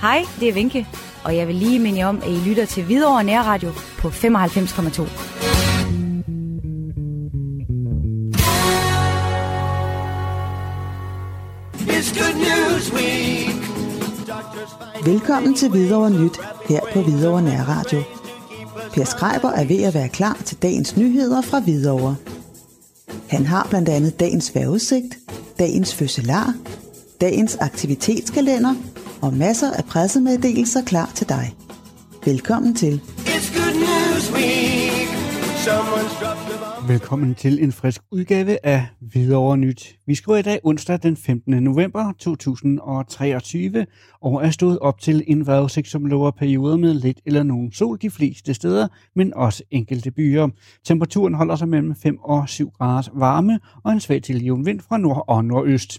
Hej, det er Vinke, og jeg vil lige minde jer om, at I lytter til Hvidovre Nærradio på 95,2. Velkommen til Hvidovre Nyt her på Hvidovre Nærradio. Per Skreiber er ved at være klar til dagens nyheder fra Hvidovre. Han har blandt andet dagens vejrudsigt, dagens fødselar, dagens aktivitetskalender og masser af pressemeddelelser klar til dig. Velkommen til. Velkommen til en frisk udgave af Hvidovre Nyt. Vi skriver i dag onsdag den 15. november 2023, og er stået op til en vejrudsigt, som lover perioder med lidt eller nogen sol de fleste steder, men også enkelte byer. Temperaturen holder sig mellem 5 og 7 graders varme, og en svag til jævn vind fra nord og nordøst.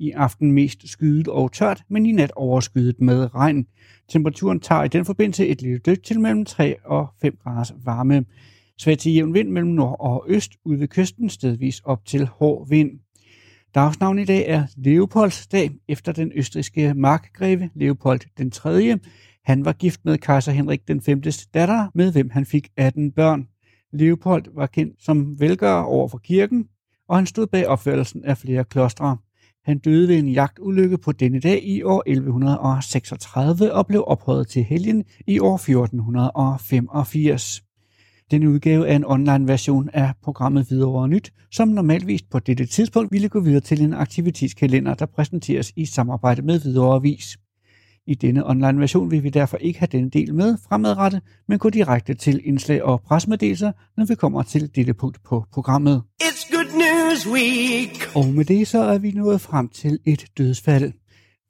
I aften mest skyet og tørt, men i nat overskyet med regn. Temperaturen tager i den forbindelse et lille dyk til mellem 3 og 5 graders varme. Svag til jævn vind mellem nord og øst ud ved kysten, stedvis op til hård vind. Dagsnavn i dag er Leopolds dag, efter den østriske markgreve Leopold den 3. Han var gift med kejser Henrik den 5. datter, med hvem han fik 18 børn. Leopold var kendt som velgører over for kirken, og han stod bag opførelsen af flere klostre. Han døde ved en jagtulykke på denne dag i år 1136 og blev ophøjet til helgen i år 1485. Denne udgave er en online version af programmet Hvidovre Nyt, som normalvis på dette tidspunkt ville gå videre til en aktivitetskalender, der præsenteres i samarbejde med Hvidovre Avis. I denne online version vil vi derfor ikke have denne del med fremadrettet, men gå direkte til indslag og presmeddelelser, når vi kommer til dette punkt på programmet. It's good news week. Og med det så er vi nået frem til et dødsfald.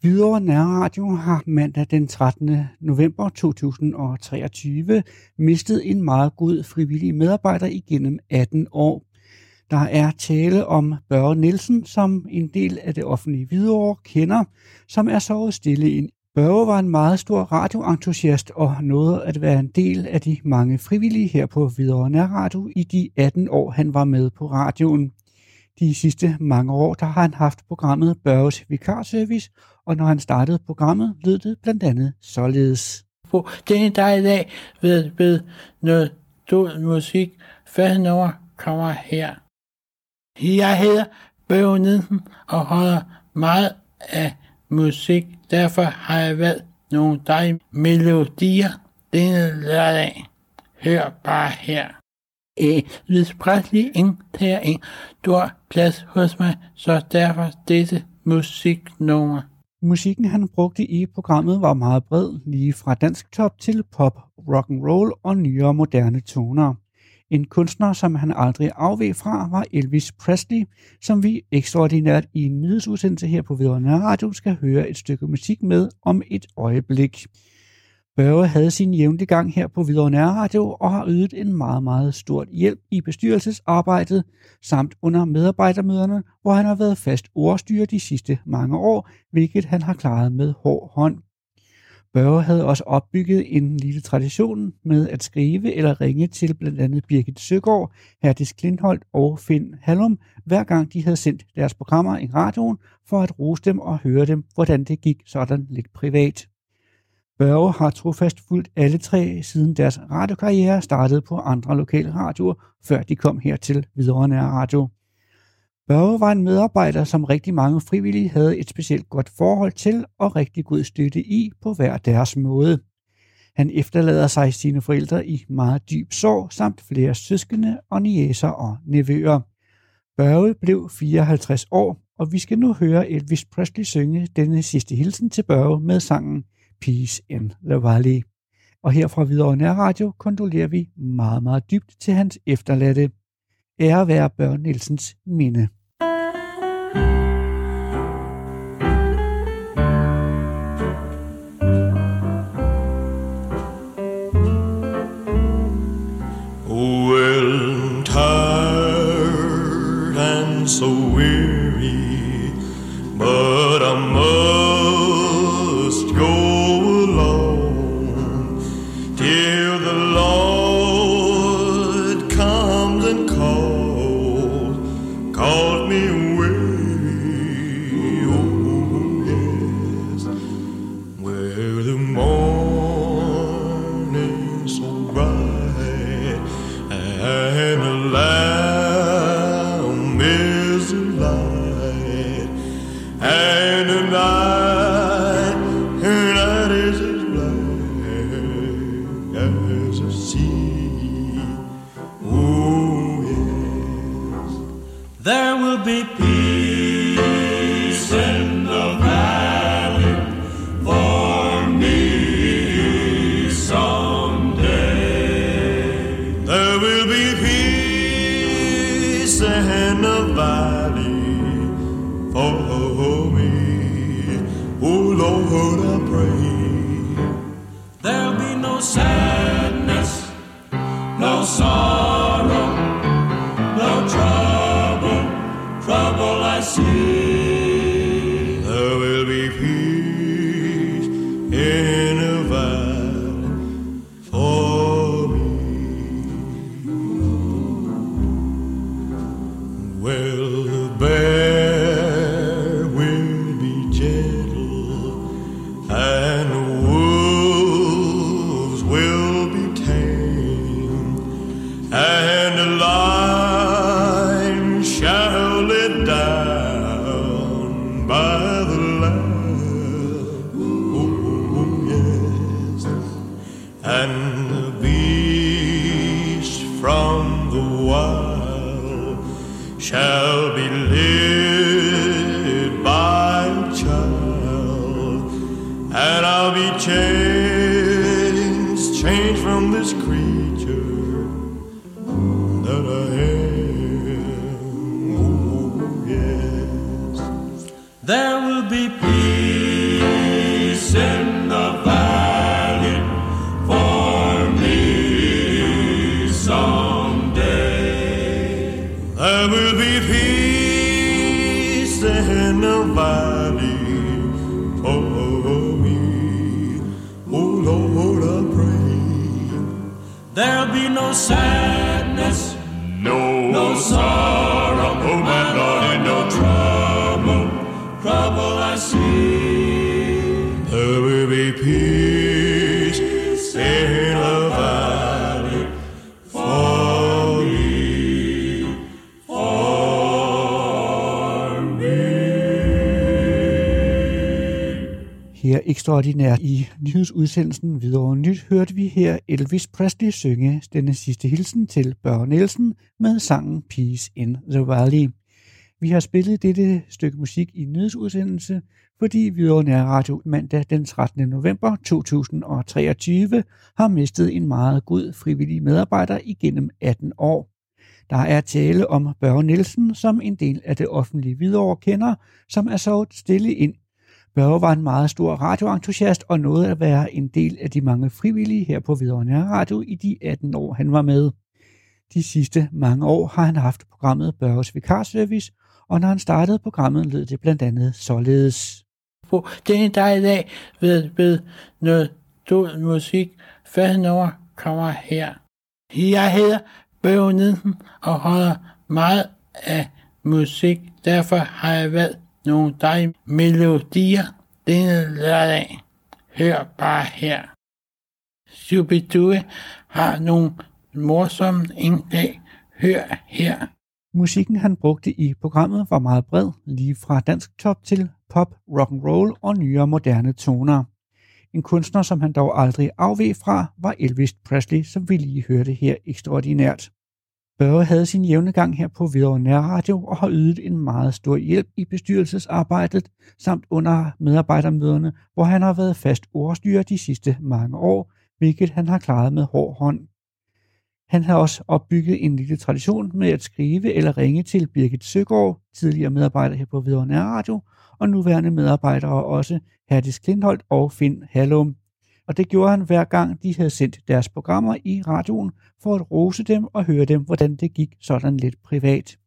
Hvidovre Nærradio har mandag den 13. november 2023 mistet en meget god frivillig medarbejder igennem 18 år. Der er tale om Børge Nielsen, som en del af det offentlige Hvidovre kender, som er sovet stille ind. Børge var en meget stor radioentusiast og nåede at være en del af de mange frivillige her på Hvidovre Nærradio i de 18 år, han var med på radioen. De sidste mange år, der har han haft programmet Børges Vikarservice, og når han startede programmet, lød det blandt andet således. på denne dag i dag ved, ved noget død musik. Første nummer kommer her. Jeg hedder Børge Nielsen og holder meget af musik. Derfor har jeg valgt nogle dejlige melodier denne lørdag. Hør bare her. Elvis Presley indtager en stor plads hos mig, så derfor dette musiknummer. Musikken, han brugte i programmet, var meget bred, lige fra dansk top til pop, rock and roll og nyere moderne toner. En kunstner, som han aldrig afveg fra, var Elvis Presley, som vi ekstraordinært i en nyhedsudsendelse her på Videre Radio skal høre et stykke musik med om et øjeblik. Børge havde sin jævnlige gang her på Hvidovre Radio og har ydet en meget, meget stort hjælp i bestyrelsesarbejdet samt under medarbejdermøderne, hvor han har været fast ordstyrer de sidste mange år, hvilket han har klaret med hård hånd. Børge havde også opbygget en lille tradition med at skrive eller ringe til blandt andet Birgit Søgaard, Herdis Klindholt og Finn Hallum, hver gang de havde sendt deres programmer i radioen, for at rose dem og høre dem, hvordan det gik sådan lidt privat. Børge har trofast fulgt alle tre siden deres radiokarriere startede på andre lokale radioer, før de kom her til Hvidovre Nær Radio. Børge var en medarbejder, som rigtig mange frivillige havde et specielt godt forhold til og rigtig god støtte i på hver deres måde. Han efterlader sig sine forældre i meget dyb sorg, samt flere søskende og niæser og nevøer. Børge blev 54 år, og vi skal nu høre Elvis Presley synge denne sidste hilsen til Børge med sangen Peace in the Valley. Og her fra Hvidovre Nærradio kondolerer vi meget, meget dybt til hans efterladte. Ære være Børn Nielsens minde. Well, tired and so weary, but valley for oh, oh, oh, me. Oh Lord, I pray. There'll be no sadness, no sorrow, shall be led by a child, and I'll be changed, changed from this creature so Her ekstraordinært i nyhedsudsendelsen Videre Nyt hørte vi her Elvis Presley synge denne sidste hilsen til Børge Nielsen med sangen Peace in the Valley. Vi har spillet dette stykke musik i nyhedsudsendelse, fordi Videre Nær Radio mandag den 13. november 2023 har mistet en meget god frivillig medarbejder igennem 18 år. Der er tale om Børge Nielsen, som en del af det offentlige Hvidovre kender, som er så stille ind Børge var en meget stor radioentusiast og nåede at være en del af de mange frivillige her på Hvidovre Radio i de 18 år, han var med. De sidste mange år har han haft programmet Børges Vikarservice, og når han startede programmet, lød det blandt andet således. på den dag i dag ved, ved noget død musik. Første år kommer her. Jeg hedder Børge Nielsen og holder meget af musik. Derfor har jeg valgt nogle dejlige melodier denne lørdag. Hør bare her. Shubidue har nogle morsomme indslag. Hør her. Musikken, han brugte i programmet, var meget bred, lige fra dansk top til pop, rock and roll og nyere moderne toner. En kunstner, som han dog aldrig afveg fra, var Elvis Presley, som vi lige hørte her ekstraordinært. Børge havde sin jævne gang her på Hvidovre Nærradio og har ydet en meget stor hjælp i bestyrelsesarbejdet samt under medarbejdermøderne, hvor han har været fast ordstyrer de sidste mange år, hvilket han har klaret med hård hånd. Han har også opbygget en lille tradition med at skrive eller ringe til Birgit Søgaard, tidligere medarbejder her på Hvidovre Nærradio, og nuværende medarbejdere også Herdis Klindholt og Finn Hallum. Og det gjorde han hver gang, de havde sendt deres programmer i radioen, for at rose dem og høre dem, hvordan det gik sådan lidt privat.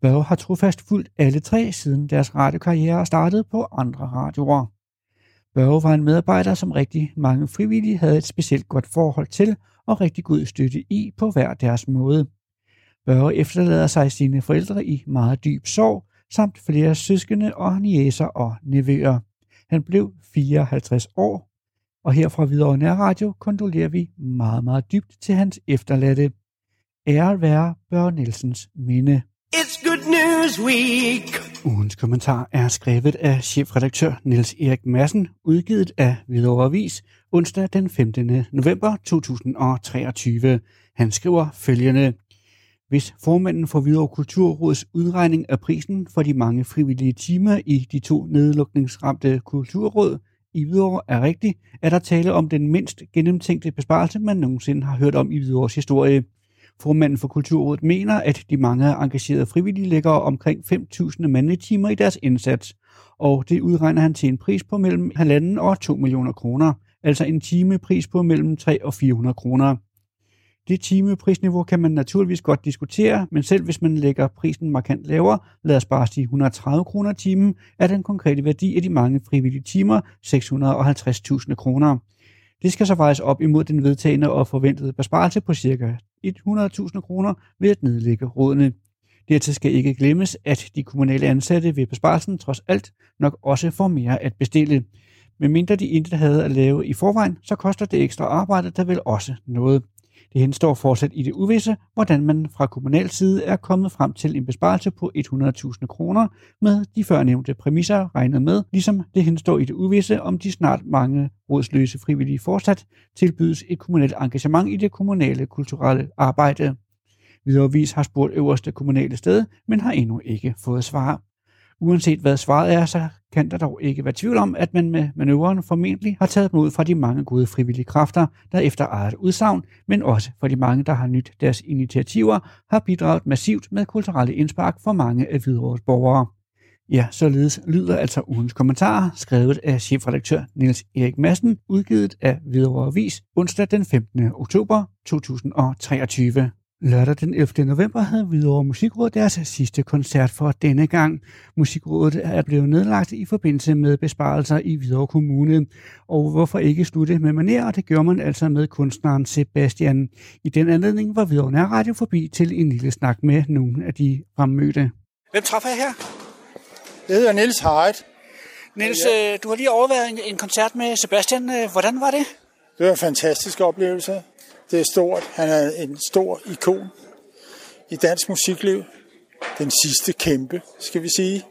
Børge har trofast fulgt alle tre, siden deres radiokarriere startede på andre radioer. Børge var en medarbejder, som rigtig mange frivillige havde et specielt godt forhold til og rigtig god støtte i på hver deres måde. Børge efterlader sig sine forældre i meget dyb sorg, samt flere søskende og niæser og nevøer. Han blev 54 år, og her fra Hvidovre Nærradio kondolerer vi meget, meget dybt til hans efterladte. Ære være Børge Nielsens minde. It's Good News Week. Ugens kommentar er skrevet af chefredaktør Niels Erik Madsen, udgivet af Hvidovre Avis onsdag den 15. november 2023. Han skriver følgende. Hvis formanden for Hvidovre Kulturråds udregning af prisen for de mange frivillige timer i de to nedlukningsramte kulturråd i Hvidovre er rigtig, er der tale om den mindst gennemtænkte besparelse, man nogensinde har hørt om i Hvidovres historie. Formanden for Kulturrådet mener, at de mange engagerede frivillige lægger omkring 5.000 mandetimer i deres indsats, og det udregner han til en pris på mellem 1,5 og 2 millioner kroner, altså en timepris på mellem 3 og 400 kroner. Det timeprisniveau kan man naturligvis godt diskutere, men selv hvis man lægger prisen markant lavere, lad os bare sige 130 kroner timen, er den konkrete værdi af de mange frivillige timer 650.000 kroner. Det skal så vejes op imod den vedtagende og forventede besparelse på ca. 100.000 kroner ved at nedlægge rådene. Dertil skal ikke glemmes, at de kommunale ansatte ved besparelsen trods alt nok også får mere at bestille. Men mindre de intet havde at lave i forvejen, så koster det ekstra arbejde der vel også noget. Det henstår fortsat i det uvisse, hvordan man fra kommunal side er kommet frem til en besparelse på 100.000 kroner med de førnævnte præmisser regnet med, ligesom det henstår i det uvisse, om de snart mange rådsløse frivillige fortsat tilbydes et kommunalt engagement i det kommunale kulturelle arbejde. Viderevis har spurgt øverste kommunale sted, men har endnu ikke fået svar. Uanset hvad svaret er, så kan der dog ikke være tvivl om, at man med manøvren formentlig har taget mod fra de mange gode frivillige kræfter, der efter eget udsagn, men også for de mange, der har nyt deres initiativer, har bidraget massivt med kulturelle indspark for mange af Hvidovres borgere. Ja, således lyder altså ugens kommentarer, skrevet af chefredaktør Niels Erik Madsen, udgivet af Hvidovre Avis onsdag den 15. oktober 2023. Lørdag den 11. november havde Hvidovre Musikråd deres sidste koncert for denne gang. Musikrådet er blevet nedlagt i forbindelse med besparelser i Hvidovre Kommune. Og hvorfor ikke slutte med maner, det gør man altså med kunstneren Sebastian. I den anledning var Hvidovre Nærradio forbi til en lille snak med nogle af de fremmødte. Hvem træffer jeg her? Jeg hedder Niels Harrit. Niels, ja. du har lige overvejet en, en koncert med Sebastian. Øh, Hvordan var det? Det var en fantastisk oplevelse. Det er stort. Han er en stor ikon i dansk musikliv. Den sidste kæmpe, skal vi sige.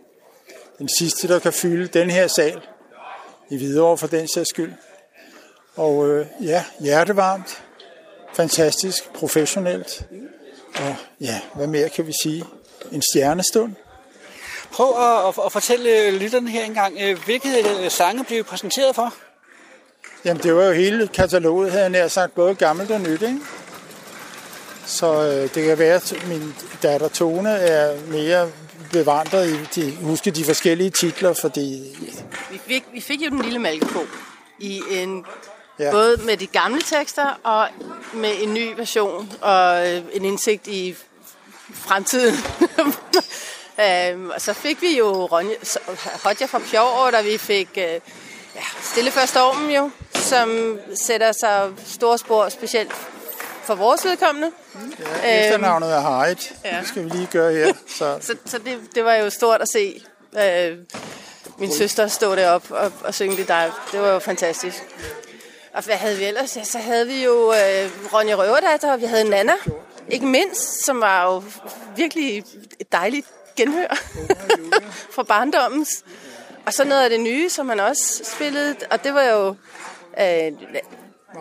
Den sidste, der kan fylde den her sal i Hvidovre for den sags skyld. Og øh, ja, hjertevarmt, fantastisk, professionelt. Og ja, hvad mere kan vi sige? En stjernestund. Prøv at, at, at fortælle øh, lytterne her engang, øh, hvilke øh, sange blev præsenteret for? Jamen, det var jo hele kataloget, havde jeg nær sagt, både gammelt og nyt, ikke? Så øh, det kan være, at min datter Tone er mere bevandret i de, huske de forskellige titler, fordi... Vi fik, vi fik jo den lille malkeko i en Ja. både med de gamle tekster og med en ny version og øh, en indsigt i fremtiden. øhm, og så fik vi jo Ronja, Hodja fra Pjovre, og vi fik øh, ja, Stille før stormen jo, som sætter sig store spor specielt for vores vedkommende. Ja, efternavnet er Harrit. ja. Det skal vi lige gøre her. Så, Så, så det, det var jo stort at se øh, min søster stå deroppe og, og synge det der. Det var jo fantastisk. Og hvad havde vi ellers? Ja, så havde vi jo øh, Ronja Røverdatter, og vi havde Nana. Ikke mindst, som var jo virkelig et dejligt genhør fra barndommens. Og så noget af det nye, som han også spillede, og det var jo øh,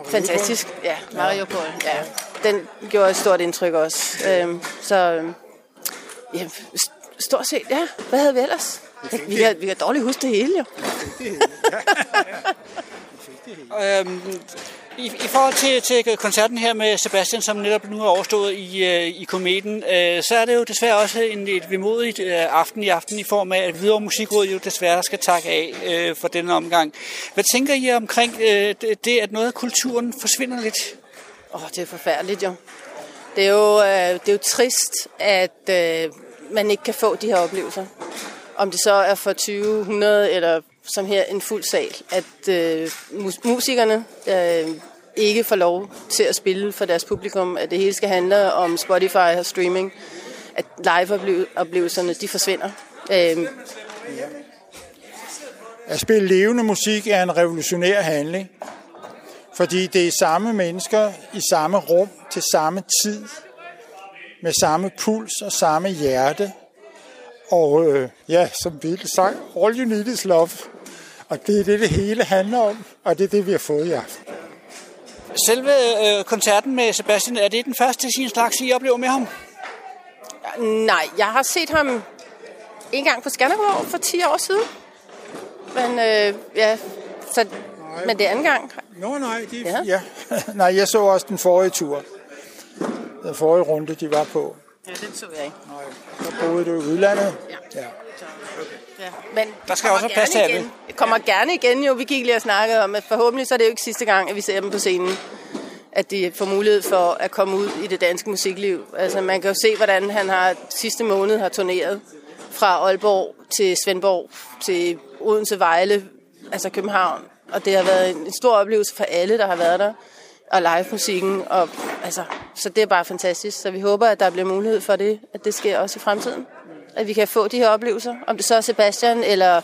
fantastisk. Ja, Mario Paul. Ja, den gjorde et stort indtryk også. Øh, så øh, ja, st- stort set, ja. Hvad havde vi ellers? Vi kan, vi kan dårligt huske det hele, jo. Øhm, i, I forhold til, til koncerten her med Sebastian, som netop nu er overstået i, øh, i kometen, øh, så er det jo desværre også en et vemodigt øh, aften i aften i form af, at Hvidovre Musikråd jo desværre skal takke af øh, for denne omgang. Hvad tænker I omkring øh, det- det, at noget af kulturen forsvinder lidt? Åh, oh, det er forfærdeligt, jo. Det er jo, øh, det er jo trist, at øh, man ikke kan få de her oplevelser. Om det så er for 2000 eller som her en fuld sal, at øh, musikerne øh, ikke får lov til at spille for deres publikum, at det hele skal handle om Spotify og streaming, at live-oplevelserne de forsvinder. Øh, At spille levende musik er en revolutionær handling, fordi det er samme mennesker i samme rum til samme tid, med samme puls og samme hjerte. Og øh, ja, som Beatles sang, all you need is love. Og det er det, det hele handler om, og det er det, vi har fået i aften. Selve øh, koncerten med Sebastian, er det den første sin slags, I oplever med ham? Nej, jeg har set ham en gang på Skanderborg for 10 år siden. Men øh, ja, så, men det er anden gang. Nå nej, de, Ja. ja. nej, jeg så også den forrige tur. Den forrige runde, de var på. Ja, den så jeg ikke. Der boede du i udlandet. Ja. ja. Ja. Men Der skal også plads til alle. kommer gerne igen jo. Vi gik lige og snakkede om, at forhåbentlig så er det jo ikke sidste gang, at vi ser dem på scenen. At de får mulighed for at komme ud i det danske musikliv. Altså man kan jo se, hvordan han har sidste måned har turneret fra Aalborg til Svendborg til Odense, Vejle, altså København. Og det har været en stor oplevelse for alle, der har været der. Og live-musikken. Og, altså, så det er bare fantastisk. Så vi håber, at der bliver mulighed for det, at det sker også i fremtiden. At vi kan få de her oplevelser. Om det så er Sebastian, eller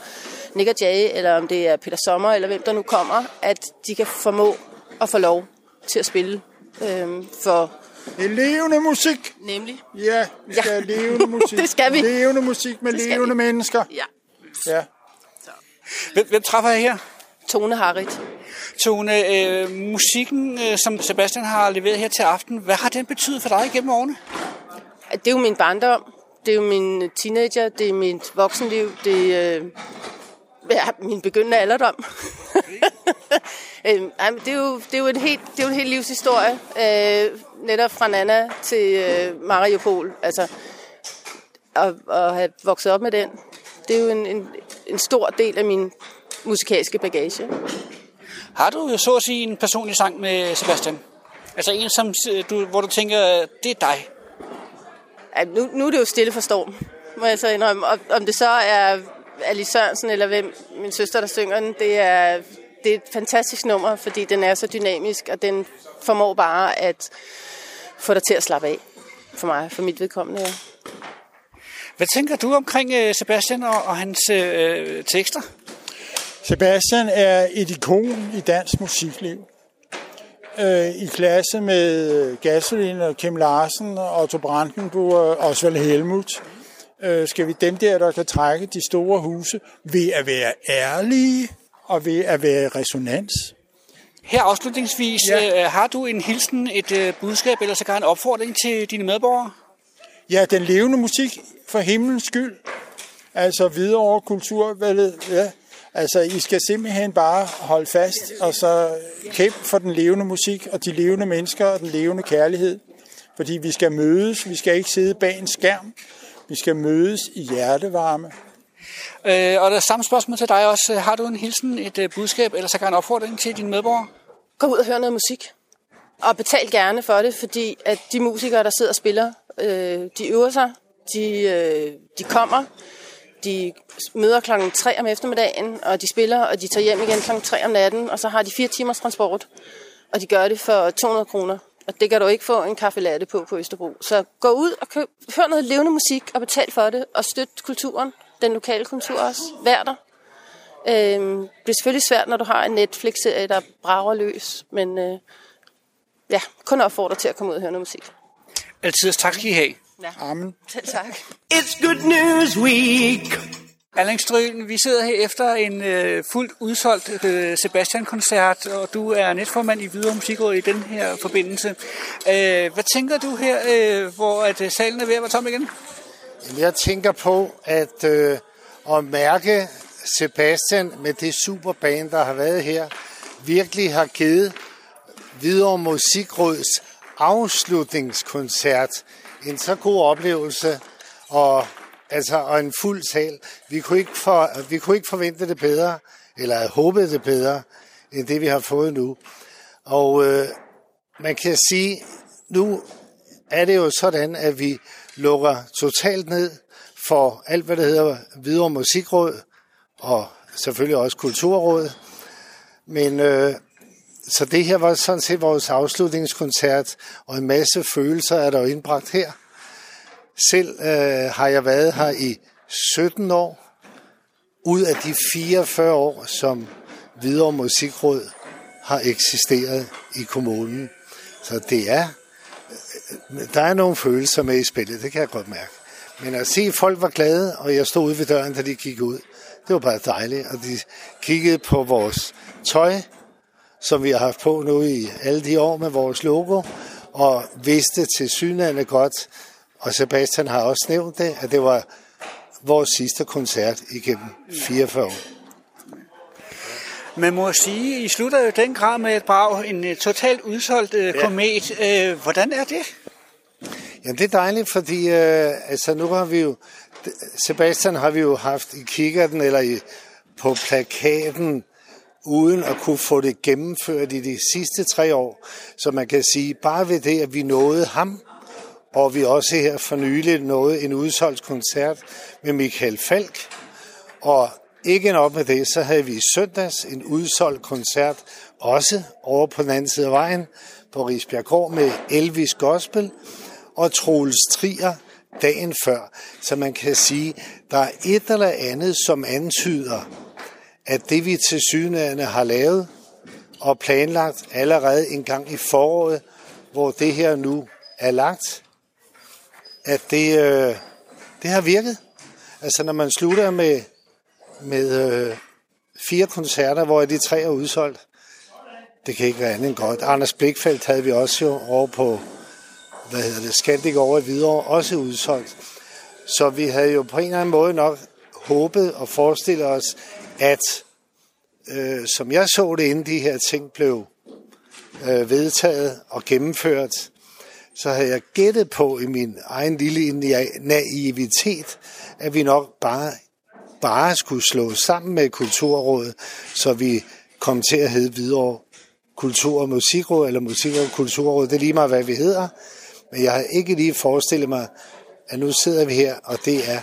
Nick og Jay, eller om det er Peter Sommer, eller hvem der nu kommer. At de kan formå at få lov til at spille øhm, for levende musik. nemlig. Ja, vi skal Ja. have levende musik. Det skal vi. Levende musik med levende vi. mennesker. Ja. Ja. Hvem, hvem træffer jeg her? Tone Harrit. Tone, øh, musikken, øh, som Sebastian har leveret her til aften, hvad har den betydet for dig gennem årene? Det er jo min barndom. Det er jo min teenager. Det er mit voksenliv. Det er øh, ja, min begyndende alderdom. øhm, det, er jo, det, er jo en helt, det er jo en helt livshistorie. Øh, netop fra Nana til øh, Mariupol. Altså, at, at have vokset op med den. Det er jo en, en, en stor del af min musikalske bagage. Har du så at sige en personlig sang med Sebastian? Altså en, som, øh, du, hvor du tænker, det er dig. Ja, nu, nu er det jo stille for storm, må jeg så indrømme. Og, om det så er Alice Sørensen eller hvem, min søster, der synger den, det er, det er et fantastisk nummer, fordi den er så dynamisk, og den formår bare at få dig til at slappe af. For mig, for mit vedkommende. Ja. Hvad tænker du omkring øh, Sebastian og, og hans øh, tekster? Sebastian er et ikon i dansk musikliv. Øh, I klasse med Gasolin og Kim Larsen og Otto Brandenburg og Osvald Helmut. Øh, skal vi dem der, der kan trække de store huse ved at være ærlige og ved at være resonans? Her afslutningsvis, ja. øh, har du en hilsen, et øh, budskab eller sågar en opfordring til dine medborgere? Ja, den levende musik for himlens skyld. Altså videre over kulturvalget. Ja. Altså, I skal simpelthen bare holde fast og så kæmpe for den levende musik og de levende mennesker og den levende kærlighed. Fordi vi skal mødes. Vi skal ikke sidde bag en skærm. Vi skal mødes i hjertevarme. Øh, og der er samme spørgsmål til dig også. Har du en hilsen, et øh, budskab eller sågar en opfordring til dine medborgere? Gå ud og hør noget musik. Og betal gerne for det, fordi at de musikere, der sidder og spiller, øh, de øver sig, de, øh, de kommer, de møder klokken 3 om eftermiddagen, og de spiller, og de tager hjem igen klokken 3 om natten, og så har de fire timers transport, og de gør det for 200 kroner. Og det kan du ikke få en kaffe latte på på Østerbro. Så gå ud og køb, hør noget levende musik og betal for det, og støt kulturen, den lokale kultur også. Vær der. Øhm, det bliver selvfølgelig svært, når du har en Netflix-serie, der brager løs, men øh, ja, kun opfordrer til at komme ud og høre noget musik. Altid tak skal I have. Amen. Selv tak. It's Good News Week. Allan Strøen, vi sidder her efter en øh, fuldt udsolgt øh, Sebastian-koncert, og du er netformand i Videre Musikråd i den her forbindelse. Øh, hvad tænker du her, øh, hvor at, øh, salen er ved at være tom igen? Jamen, Jeg tænker på at, øh, at mærke Sebastian med det superband, der har været her, virkelig har givet Hvidovre Musikråds afslutningskoncert en så god oplevelse og, altså, og en fuld sal. Vi kunne, ikke for, vi kunne ikke forvente det bedre, eller havde håbet det bedre, end det vi har fået nu. Og øh, man kan sige, nu er det jo sådan, at vi lukker totalt ned for alt, hvad der hedder Hvidovre Musikråd, og selvfølgelig også Kulturråd. Men øh, så det her var sådan set vores afslutningskoncert, og en masse følelser er der jo indbragt her. Selv øh, har jeg været her i 17 år, ud af de 44 år, som Hvidovre Musikråd har eksisteret i kommunen. Så det er, øh, der er nogle følelser med i spillet, det kan jeg godt mærke. Men at se, at folk var glade, og jeg stod ude ved døren, da de gik ud, det var bare dejligt. Og de kiggede på vores tøj, som vi har haft på nu i alle de år med vores logo, og vidste til synligheden godt, og Sebastian har også nævnt det, at det var vores sidste koncert igennem 44 år. Man må sige, I slutter jo den grad med et brag, en uh, totalt udsolgt uh, ja. komet. Uh, hvordan er det? Jamen det er dejligt, fordi øh, altså, nu har vi jo, Sebastian har vi jo haft i kikkerten eller i, på plakaten, uden at kunne få det gennemført i de sidste tre år. Så man kan sige, bare ved det, at vi nåede ham, og vi også her for nylig nåede en udsolgt koncert med Michael Falk. Og ikke nok med det, så havde vi i søndags en udsolgt koncert, også over på den anden side af vejen, på Rigsbjergård med Elvis Gospel og Troels Trier dagen før. Så man kan sige, der er et eller andet, som antyder, at det vi til synlædende har lavet og planlagt allerede en gang i foråret, hvor det her nu er lagt, at det, øh, det har virket. Altså når man slutter med, med øh, fire koncerter, hvor de tre er udsolgt, det kan ikke være andet end godt. Anders Blikfeldt havde vi også jo over på, hvad hedder det, Scandic over i Hvidovre, også udsolgt. Så vi havde jo på en eller anden måde nok håbet og forestillet os, at øh, som jeg så det, inden de her ting blev øh, vedtaget og gennemført, så havde jeg gættet på i min egen lille naivitet, at vi nok bare, bare skulle slå sammen med Kulturrådet, så vi kom til at hedde videre Kultur- og Musikråd, eller Musik- og Kulturråd. Det er lige meget, hvad vi hedder. Men jeg har ikke lige forestillet mig, at nu sidder vi her, og det er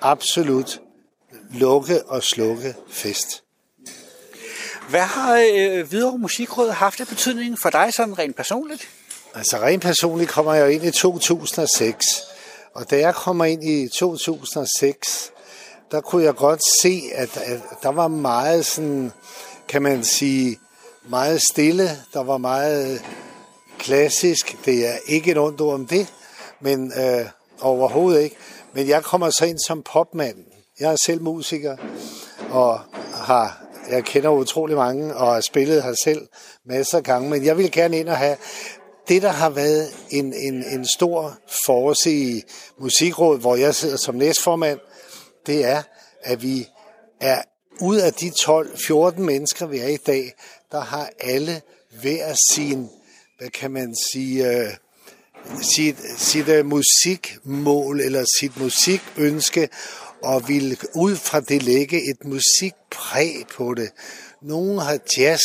absolut lukke og slukke fest. Hvad har øh, Hvidovre Musikråd haft af betydning for dig sådan rent personligt? Altså rent personligt kommer jeg ind i 2006. Og da jeg kommer ind i 2006, der kunne jeg godt se, at, at der var meget sådan, kan man sige, meget stille. Der var meget klassisk. Det er ikke et ondt ord om det, men øh, overhovedet ikke. Men jeg kommer så ind som popmand. Jeg er selv musiker og har jeg kender utrolig mange og har spillet her selv masser af gange, men jeg vil gerne ind og have det, der har været en, en, en stor force i musikrådet, hvor jeg sidder som næstformand, det er, at vi er ud af de 12-14 mennesker, vi er i dag, der har alle hver sin, hvad kan man sige, uh, sit, sit uh, musikmål eller sit musikønske, og vil ud fra det lægge et musikpræg på det. Nogle har jazz,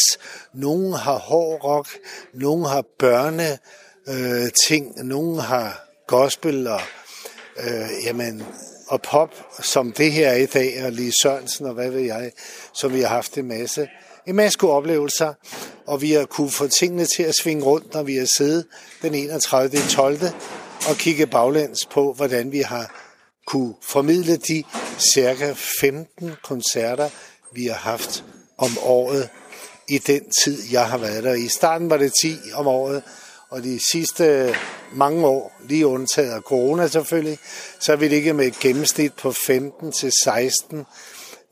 nogle har hård rock, nogle har børne øh, ting, nogle har gospel og, øh, jamen, og pop, som det her er i dag, og Lee Sørensen og hvad ved jeg, som vi har haft en masse, en masse gode oplevelser, og vi har kunne få tingene til at svinge rundt, når vi har siddet den 31. 12. og kigge baglæns på, hvordan vi har kunne formidle de cirka 15 koncerter, vi har haft om året i den tid, jeg har været der. I starten var det 10 om året, og de sidste mange år, lige undtaget af corona selvfølgelig, så er vi ligget med et gennemsnit på 15 til 16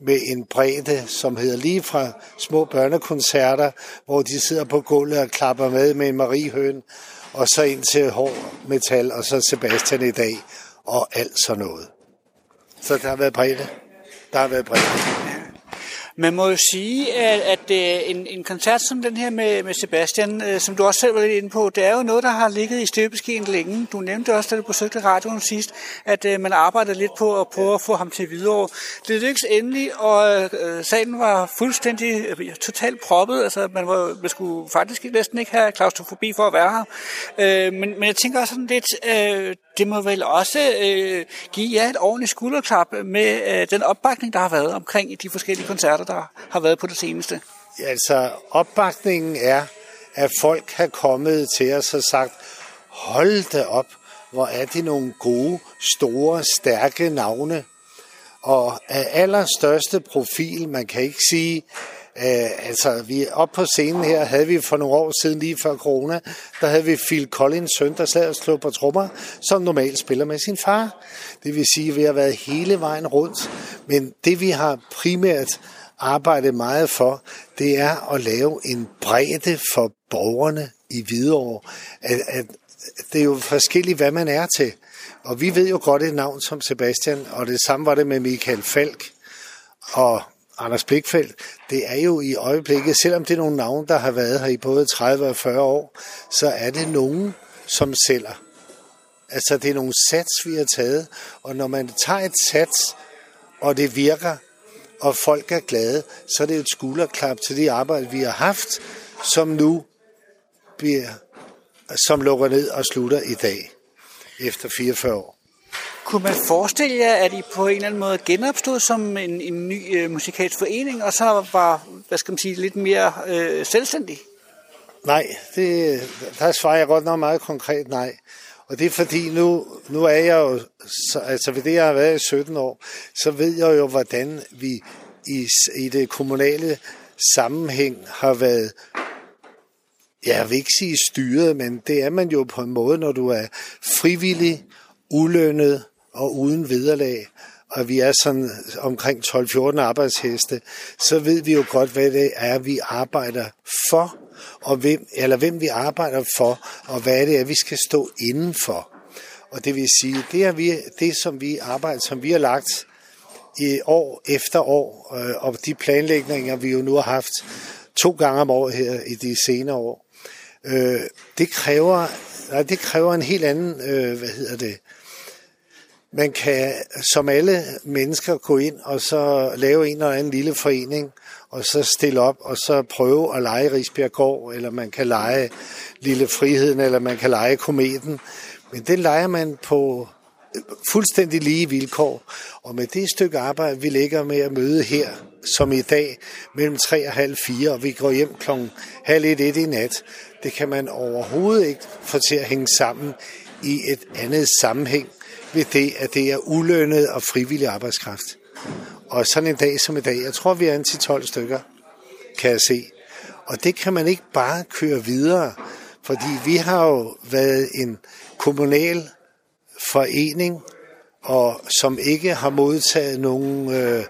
med en bredde, som hedder lige fra små børnekoncerter, hvor de sidder på gulvet og klapper med med en Marie Høn, og så ind til hård metal, og så Sebastian i dag, og alt sådan noget. Så der har været bredde. Der har været bredde. Man må jo sige, at, at øh, en, en koncert som den her med, med Sebastian, øh, som du også selv var lidt inde på, det er jo noget, der har ligget i støbeskeen længe. Du nævnte også, da du besøgte radioen sidst, at øh, man arbejdede lidt på at prøve at få ham til videre. Det lykkedes endelig, og øh, salen var fuldstændig øh, totalt proppet. Altså, man, var, man skulle faktisk næsten ikke have klaustrofobi for at være her. Øh, men, men jeg tænker også sådan lidt, øh, det må vel også øh, give jer et ordentligt skulderklap med øh, den opbakning, der har været omkring de forskellige koncerter, der har været på det seneste. Altså, opbakningen er, at folk har kommet til os og sagt, hold da op, hvor er det nogle gode, store, stærke navne. Og af allerstørste profil, man kan ikke sige, Øh, altså, vi op på scenen her havde vi for nogle år siden, lige før corona, der havde vi Phil Collins søn, der sad og slog på trommer, som normalt spiller med sin far. Det vil sige, at vi har været hele vejen rundt. Men det vi har primært arbejdet meget for, det er at lave en bredde for borgerne i Hvidovre. At, at det er jo forskelligt, hvad man er til. Og vi ved jo godt et navn som Sebastian, og det samme var det med Michael Falk og Anders Blikfeldt. Det er jo i øjeblikket, selvom det er nogle navne, der har været her i både 30 og 40 år, så er det nogen, som sælger. Altså det er nogle sats, vi har taget, og når man tager et sats, og det virker, og folk er glade, så er det et skulderklap til det arbejde, vi har haft, som nu bliver, som lukker ned og slutter i dag, efter 44 år. Kunne man forestille jer, at I på en eller anden måde genopstod som en, en ny øh, musikalsk forening, og så var, hvad skal man sige, lidt mere øh, selvstændig? Nej, det, der svarer jeg godt nok meget konkret nej. Og det er fordi, nu, nu er jeg jo, så, altså ved det, jeg har været i 17 år, så ved jeg jo, hvordan vi i, i det kommunale sammenhæng har været, jeg vil ikke sige styret, men det er man jo på en måde, når du er frivillig, ulønnet og uden vederlag, og vi er sådan omkring 12-14 arbejdsheste, så ved vi jo godt, hvad det er, vi arbejder for, og hvem, eller hvem vi arbejder for, og hvad det er, vi skal stå indenfor. Og det vil sige, det er vi, det, som vi arbejder, som vi har lagt i år efter år, øh, og de planlægninger, vi jo nu har haft to gange om året her i de senere år, øh, det kræver, nej, det kræver en helt anden, øh, hvad hedder det, man kan som alle mennesker gå ind og så lave en eller anden lille forening, og så stille op og så prøve at lege Rigsbjerggård, eller man kan lege Lille Friheden, eller man kan lege Kometen. Men det leger man på øh, fuldstændig lige vilkår. Og med det stykke arbejde, vi ligger med at møde her, som i dag, mellem 3 og halv 4, og vi går hjem klokken halv et, et i nat, det kan man overhovedet ikke få til at hænge sammen i et andet sammenhæng ved det, at det er ulønnet og frivillig arbejdskraft. Og sådan en dag som i dag, jeg tror, vi er en til 12 stykker, kan jeg se. Og det kan man ikke bare køre videre, fordi vi har jo været en kommunal forening, og som ikke har modtaget nogen øh,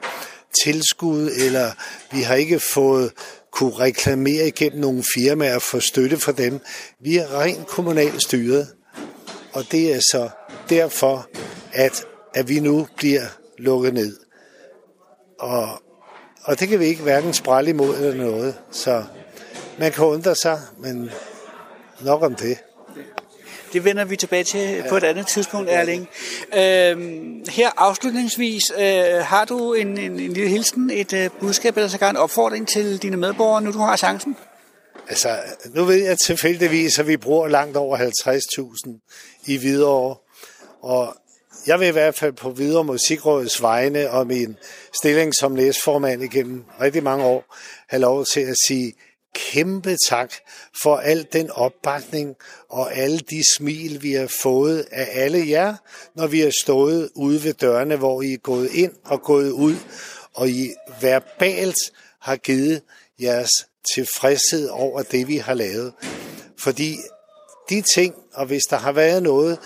tilskud, eller vi har ikke fået kunne reklamere igennem nogle firmaer for støtte for dem. Vi er rent kommunalt styret, og det er så derfor, at, at vi nu bliver lukket ned. Og, og det kan vi ikke hverken sprælle imod eller noget. Så man kan undre sig, men nok om det. Det vender vi tilbage til ja. på et andet tidspunkt, Erling. Øhm, her afslutningsvis, øh, har du en, en, en lille hilsen, et øh, budskab eller så en opfordring til dine medborgere, nu du har chancen? Altså, nu ved jeg tilfældigvis, at vi bruger langt over 50.000 i Hvidovre. Og jeg vil i hvert fald på videre Musikrådets vegne og min stilling som næstformand igennem rigtig mange år have lov til at sige kæmpe tak for al den opbakning og alle de smil, vi har fået af alle jer, når vi har stået ude ved dørene, hvor I er gået ind og gået ud, og I verbalt har givet jeres tilfredshed over det, vi har lavet. Fordi de ting, og hvis der har været noget,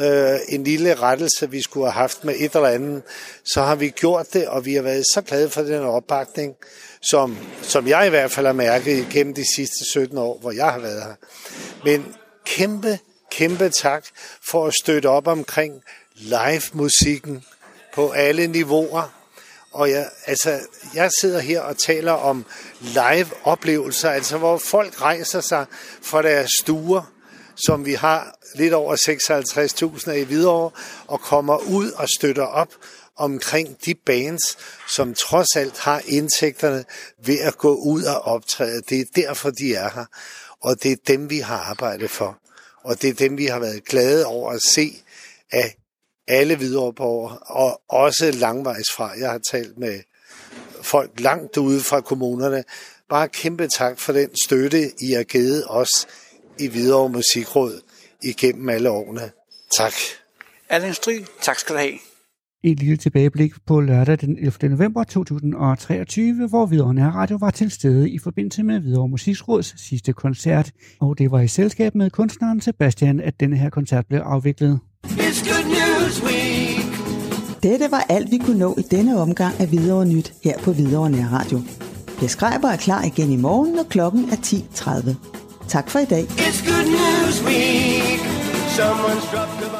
øh, en lille rettelse, vi skulle have haft med et eller andet, så har vi gjort det, og vi har været så glade for den opbakning, som, som jeg i hvert fald har mærket gennem de sidste 17 år, hvor jeg har været her. Men kæmpe, kæmpe tak for at støtte op omkring live-musikken på alle niveauer. Og jeg, altså, jeg sidder her og taler om live-oplevelser, altså hvor folk rejser sig fra deres stuer, som vi har lidt over 56.000 i Hvidovre, og kommer ud og støtter op omkring de bands, som trods alt har indtægterne ved at gå ud og optræde. Det er derfor, de er her, og det er dem, vi har arbejdet for. Og det er dem, vi har været glade over at se at alle Hvidovreborgere, og også langvejs fra. Jeg har talt med folk langt ude fra kommunerne. Bare kæmpe tak for den støtte, I har givet os i Hvidovre Musikråd igennem alle årene. Tak. Erling Stry, tak skal du have. Et lille tilbageblik på lørdag den 11. november 2023, hvor Hvidovre Nær Radio var til stede i forbindelse med Hvidovre Musiksråds sidste koncert. Og det var i selskab med kunstneren Sebastian, at denne her koncert blev afviklet. It's Week. Dette var alt, vi kunne nå i denne omgang af Hvidovre Nyt her på Hvidovre Nær Radio. Jeg Skreiber er klar igen i morgen, når klokken er 10.30. Tak for i dag. It's Good News Week. Someone's dropped the